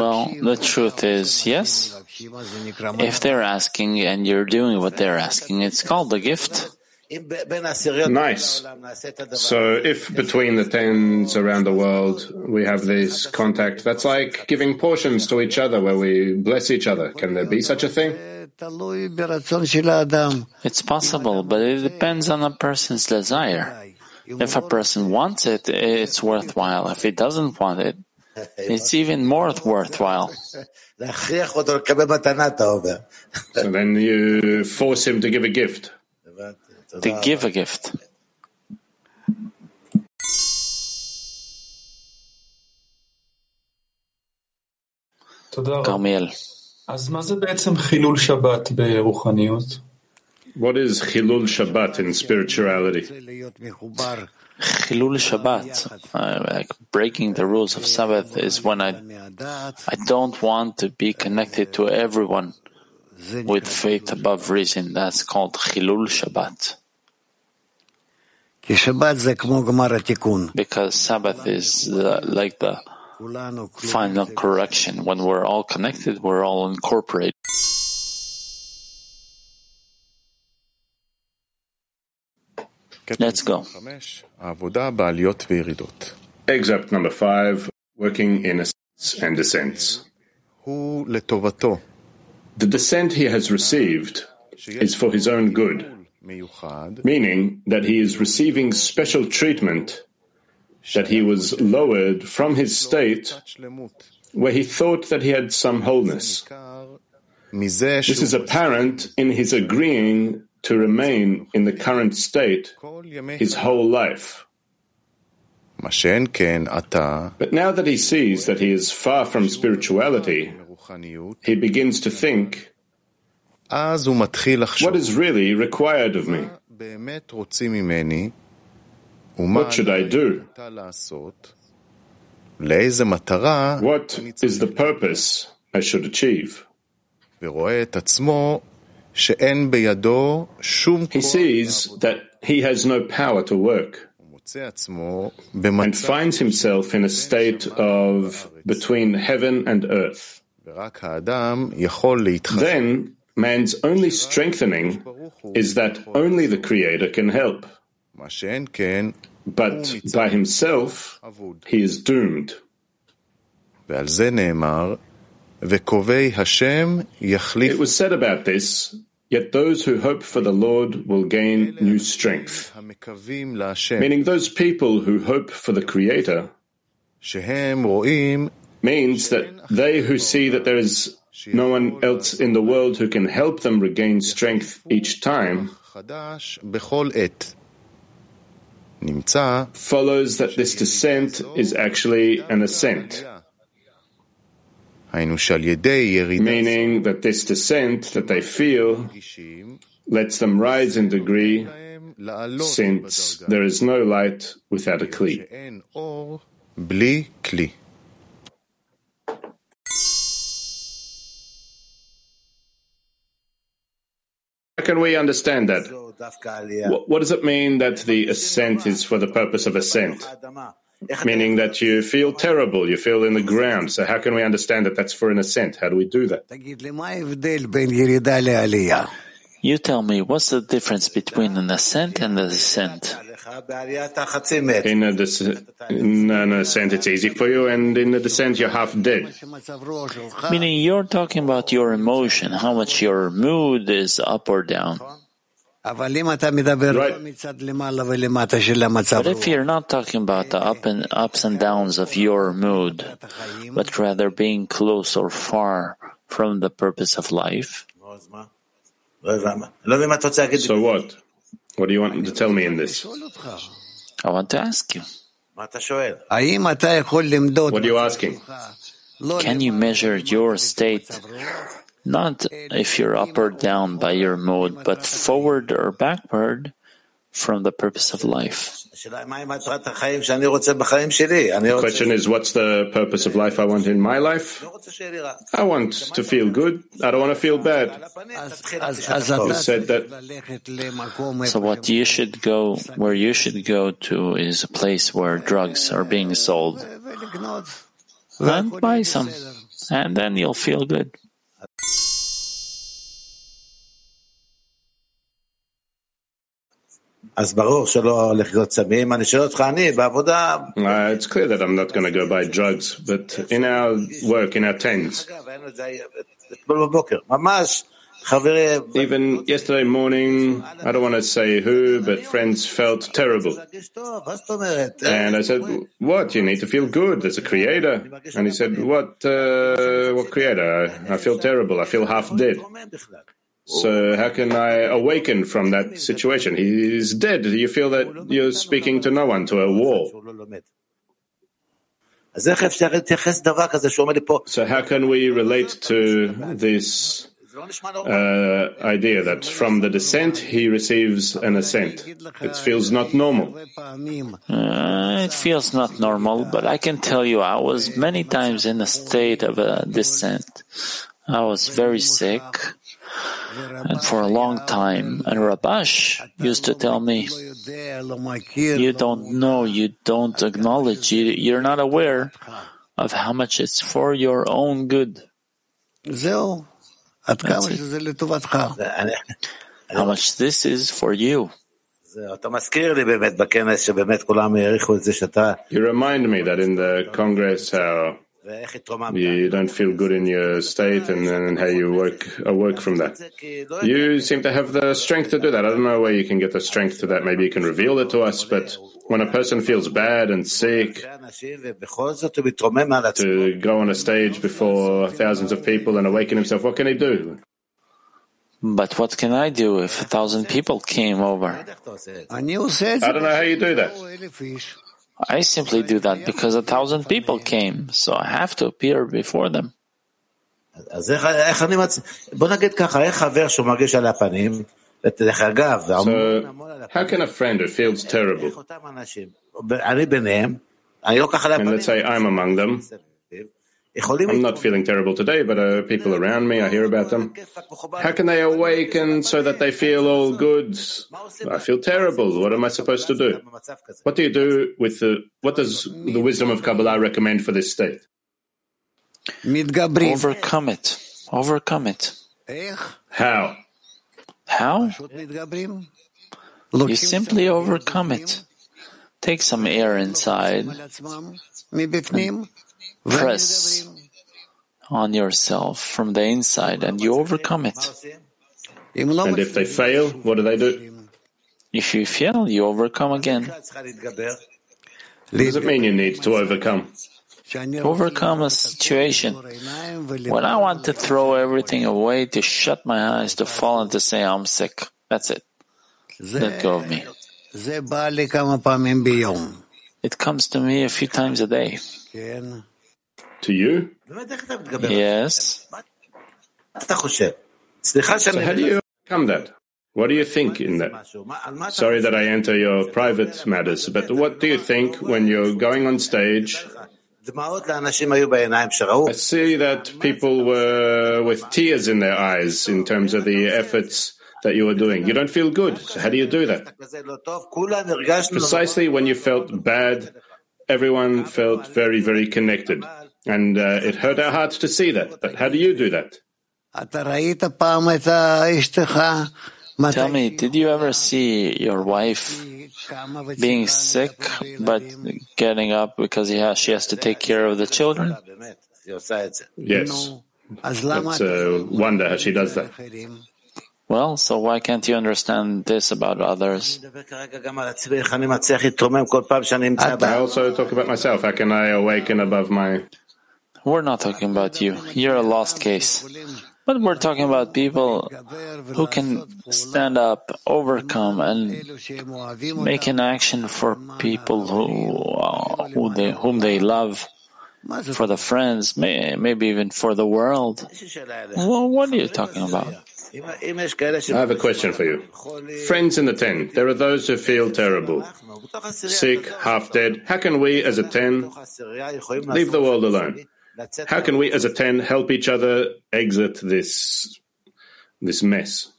Well, the truth is, yes. If they're asking and you're doing what they're asking, it's called a gift. Nice. So if between the tens around the world we have this contact, that's like giving portions to each other where we bless each other. Can there be such a thing? It's possible, but it depends on a person's desire. If a person wants it, it's worthwhile. If he doesn't want it, it's even more worthwhile. So then you force him to give a gift to give a gift. Carmel. What is Chilul Shabbat in spirituality? Chilul Shabbat, uh, like breaking the rules of Sabbath, is when I, I don't want to be connected to everyone with faith above reason. That's called Chilul Shabbat. Because Sabbath is the, like the final correction. When we're all connected, we're all incorporated. Let's go. Excerpt number five, working in ascents and descents. The descent he has received is for his own good, meaning that he is receiving special treatment, that he was lowered from his state where he thought that he had some wholeness. This is apparent in his agreeing to remain in the current state his whole life. But now that he sees that he is far from spirituality, he begins to think, what is really required of me? What should I do? What is the purpose I should achieve? He sees that he has no power to work and finds himself in a state of between heaven and earth. Then man's only strengthening is that only the Creator can help. But by himself, he is doomed. It was said about this Yet those who hope for the Lord will gain new strength. Meaning those people who hope for the Creator means that they who see that there is no one else in the world who can help them regain strength each time follows that this descent is actually an ascent. Meaning that this descent that they feel lets them rise in degree since there is no light without a kli. Can we understand that? What, what does it mean that the ascent is for the purpose of ascent? meaning that you feel terrible, you feel in the ground. So how can we understand that that's for an ascent? How do we do that? You tell me, what's the difference between an ascent and a descent? In a, descent, in an ascent, it's easy for you, and in a descent, you're half dead. Meaning you're talking about your emotion, how much your mood is up or down. Right. But if you're not talking about the up and ups and downs of your mood, but rather being close or far from the purpose of life. So what? What do you want to tell me in this? I want to ask you. What are you asking? Can you measure your state not if you're up or down by your mood, but forward or backward from the purpose of life. The question is, what's the purpose of life I want in my life? I want to feel good. I don't want to feel bad. You said that. So what you should go, where you should go to is a place where drugs are being sold. Then buy some. And then you'll feel good. Uh, it's clear that I'm not going to go buy drugs, but in our work, in our tens, even yesterday morning, I don't want to say who, but friends felt terrible. And I said, what? You need to feel good. There's a creator. And he said, what, uh, what creator? I, I feel terrible. I feel half dead. So how can I awaken from that situation? He is dead. You feel that you're speaking to no one, to a wall. So how can we relate to this uh, idea that from the descent he receives an ascent? It feels not normal. Uh, it feels not normal, but I can tell you I was many times in a state of a descent. I was very sick and for a long time. And Rabash used to tell me, you don't know, you don't acknowledge, you, you're not aware of how much it's for your own good. How much this is for you. You remind me that in the Congress how you don't feel good in your state and then how you work uh, work from that. You seem to have the strength to do that. I don't know where you can get the strength to that. Maybe you can reveal it to us, but when a person feels bad and sick, to go on a stage before thousands of people and awaken himself, what can he do? But what can I do if a thousand people came over? I don't know how you do that. I simply do that because a thousand people came, so I have to appear before them. So, how can a friend who feels terrible, and let's say I'm among them, I'm not feeling terrible today, but uh, people around me, I hear about them. How can they awaken so that they feel all good? I feel terrible. What am I supposed to do? What do you do with the, what does the wisdom of Kabbalah recommend for this state? Overcome it. Overcome it. How? How? You simply overcome it. Take some air inside press on yourself from the inside and you overcome it. And if they fail, what do they do? If you fail, you overcome again. What does it mean you need to overcome? Overcome a situation. When I want to throw everything away, to shut my eyes, to fall and to say, I'm sick. That's it. Let go of me. It comes to me a few times a day. To you? Yes. So how do you overcome that? What do you think in that? Sorry that I enter your private matters, but what do you think when you're going on stage? I see that people were with tears in their eyes in terms of the efforts that you were doing. You don't feel good. So how do you do that? Precisely when you felt bad, everyone felt very, very connected. And uh, it hurt our hearts to see that. But how do you do that? Tell me, did you ever see your wife being sick but getting up because has, she has to take care of the children? Yes. That's a wonder how she does that. Well, so why can't you understand this about others? I also talk about myself. How can I awaken above my we're not talking about you. You're a lost case. But we're talking about people who can stand up, overcome, and make an action for people who, who they, whom they love, for the friends, may, maybe even for the world. Well, what are you talking about? I have a question for you. Friends in the ten, there are those who feel terrible, sick, half dead. How can we, as a ten, leave the world alone? How can we as a ten help each other exit this this mess?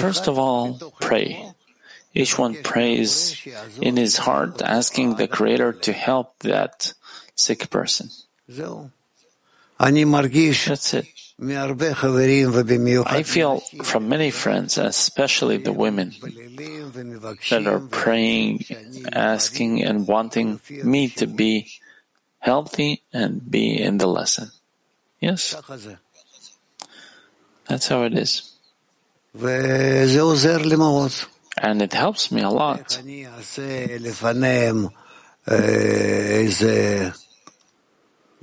First of all, pray. Each one prays in his heart, asking the Creator to help that sick person. That's it. I feel from many friends, especially the women, that are praying, asking, and wanting me to be healthy and be in the lesson. Yes. That's how it is. And it helps me a lot.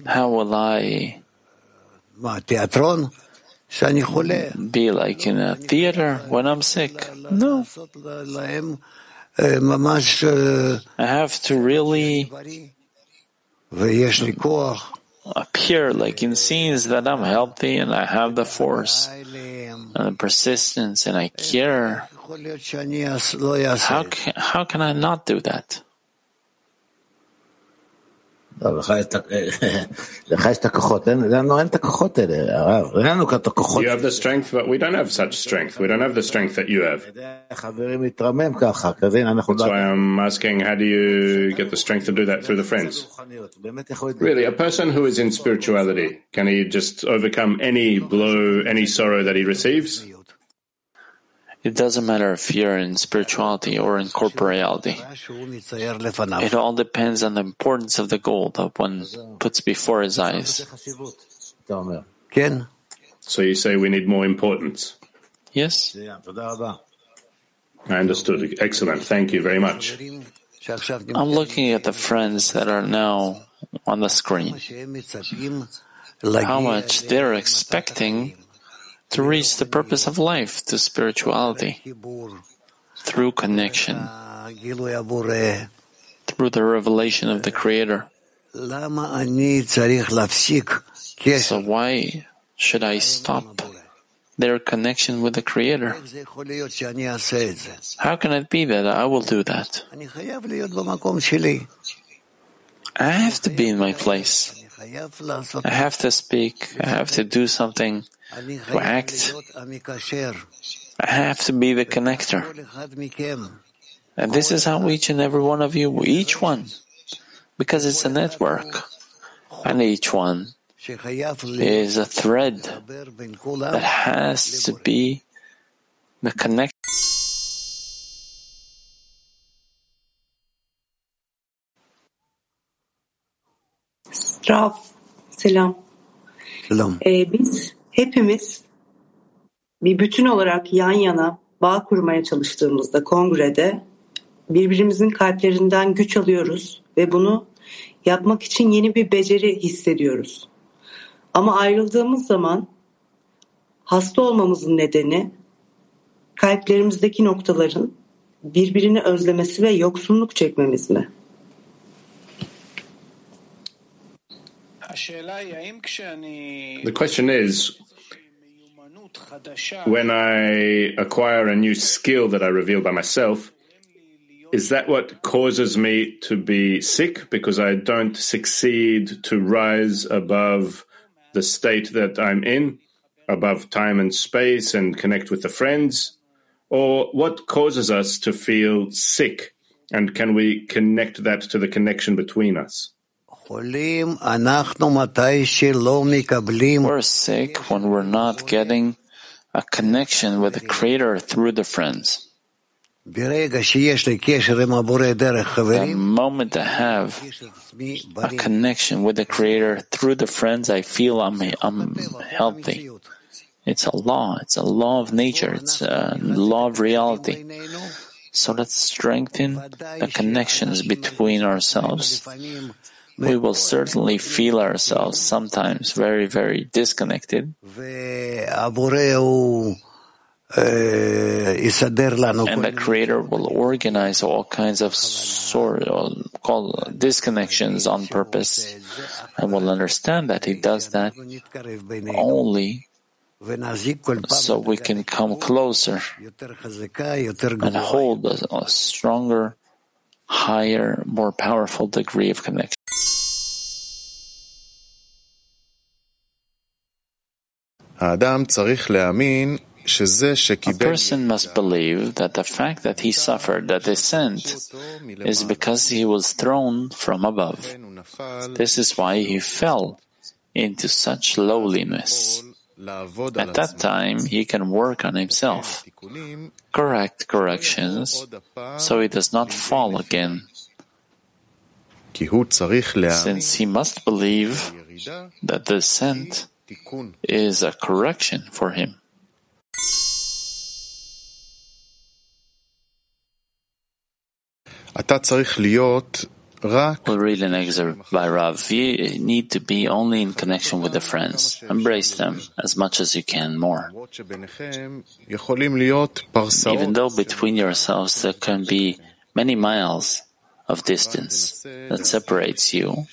How will I be like in a theater when I'm sick? No. I have to really appear like in scenes that I'm healthy and I have the force and the persistence and I care. How can, how can I not do that? לא, לך יש את הכוחות, לנו אין את הכוחות האלה, הרב, אין לנו את הכוחות. You have the strength, but we don't have such strength. We don't have the strength that you have. חברים להתרמם ככה, כזה אנחנו... That's why I'm asking, how do you get the strength to do that through the friends? Really, a person who is in spirituality, can he just overcome any blow, any sorrow that he receives? It doesn't matter if you're in spirituality or in corporeality. It all depends on the importance of the goal that one puts before his eyes. So you say we need more importance? Yes. I understood. Excellent. Thank you very much. I'm looking at the friends that are now on the screen. How much they're expecting to reach the purpose of life, to spirituality, through connection, through the revelation of the Creator. So why should I stop their connection with the Creator? How can it be that I will do that? I have to be in my place. I have to speak. I have to do something to act. I have to be the connector. And this is how each and every one of you, each one, because it's a network, and each one is a thread that has to be the connection. Rav, selam. Selam. Ee, eh, biz hepimiz bir bütün olarak yan yana bağ kurmaya çalıştığımızda kongrede birbirimizin kalplerinden güç alıyoruz ve bunu yapmak için yeni bir beceri hissediyoruz. Ama ayrıldığımız zaman hasta olmamızın nedeni kalplerimizdeki noktaların birbirini özlemesi ve yoksunluk çekmemiz mi? The question is when I acquire a new skill that I reveal by myself, is that what causes me to be sick because I don't succeed to rise above the state that I'm in, above time and space and connect with the friends? Or what causes us to feel sick? And can we connect that to the connection between us? We're sick when we're not getting a connection with the Creator through the friends. The moment I have a connection with the Creator through the friends, I feel I'm, I'm healthy. It's a law. It's a law of nature. It's a law of reality. So let's strengthen the connections between ourselves we will certainly feel ourselves sometimes very, very disconnected. And the Creator will organize all kinds of sort of disconnections on purpose, and will understand that He does that only so we can come closer and hold a, a stronger, higher, more powerful degree of connection. A person must believe that the fact that he suffered the descent is because he was thrown from above. This is why he fell into such lowliness. At that time, he can work on himself, correct corrections, so he does not fall again. Since he must believe that the descent is a correction for him. We'll read an excerpt by Rav. You need to be only in connection with the friends. Embrace them as much as you can more. Even though between yourselves there can be many miles of distance that separates you,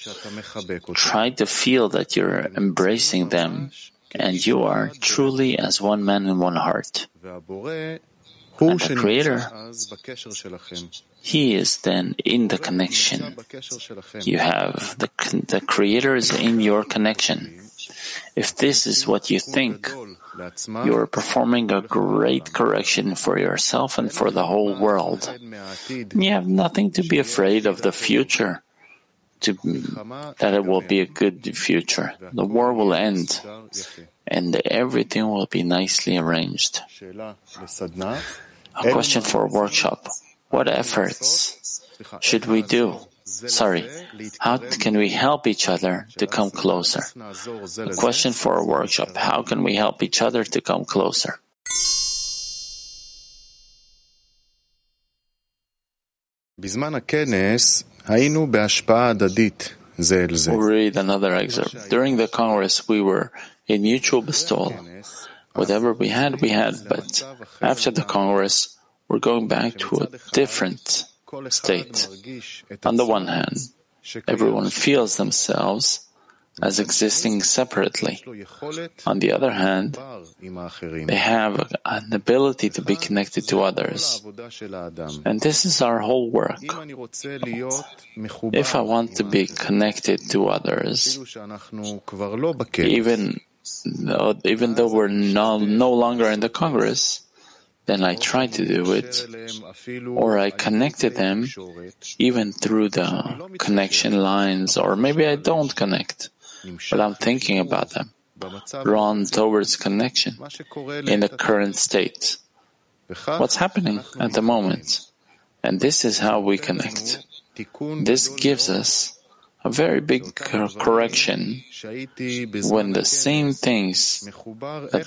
try to feel that you're embracing them and you are truly as one man in one heart. And the Creator he is then in the connection. You have the, the Creator is in your connection. If this is what you think, you are performing a great correction for yourself and for the whole world. You have nothing to be afraid of the future, to, that it will be a good future. The war will end and everything will be nicely arranged. A question for a workshop. What efforts should we do? Sorry, how can we help each other to come closer? A question for a workshop. How can we help each other to come closer? We'll read another excerpt. During the Congress, we were in mutual bestowal. Whatever we had, we had, but after the Congress, we're going back to a different state. On the one hand, everyone feels themselves as existing separately. On the other hand, they have an ability to be connected to others. And this is our whole work. If I want to be connected to others, even though, even though we're no, no longer in the Congress, then I try to do it, or I connected them even through the connection lines, or maybe I don't connect, but I'm thinking about them, drawn towards connection in the current state. What's happening at the moment? And this is how we connect. This gives us a very big correction when the same things that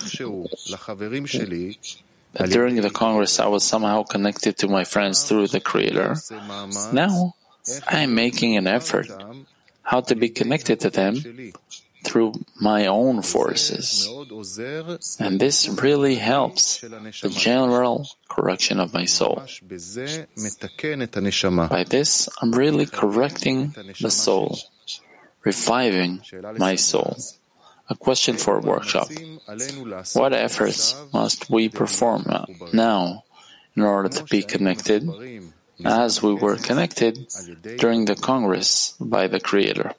during the Congress I was somehow connected to my friends through the Creator. Now I am making an effort how to be connected to them through my own forces. And this really helps the general correction of my soul. By this, I'm really correcting the soul, reviving my soul. A question for a workshop. What efforts must we perform now in order to be connected as we were connected during the Congress by the Creator?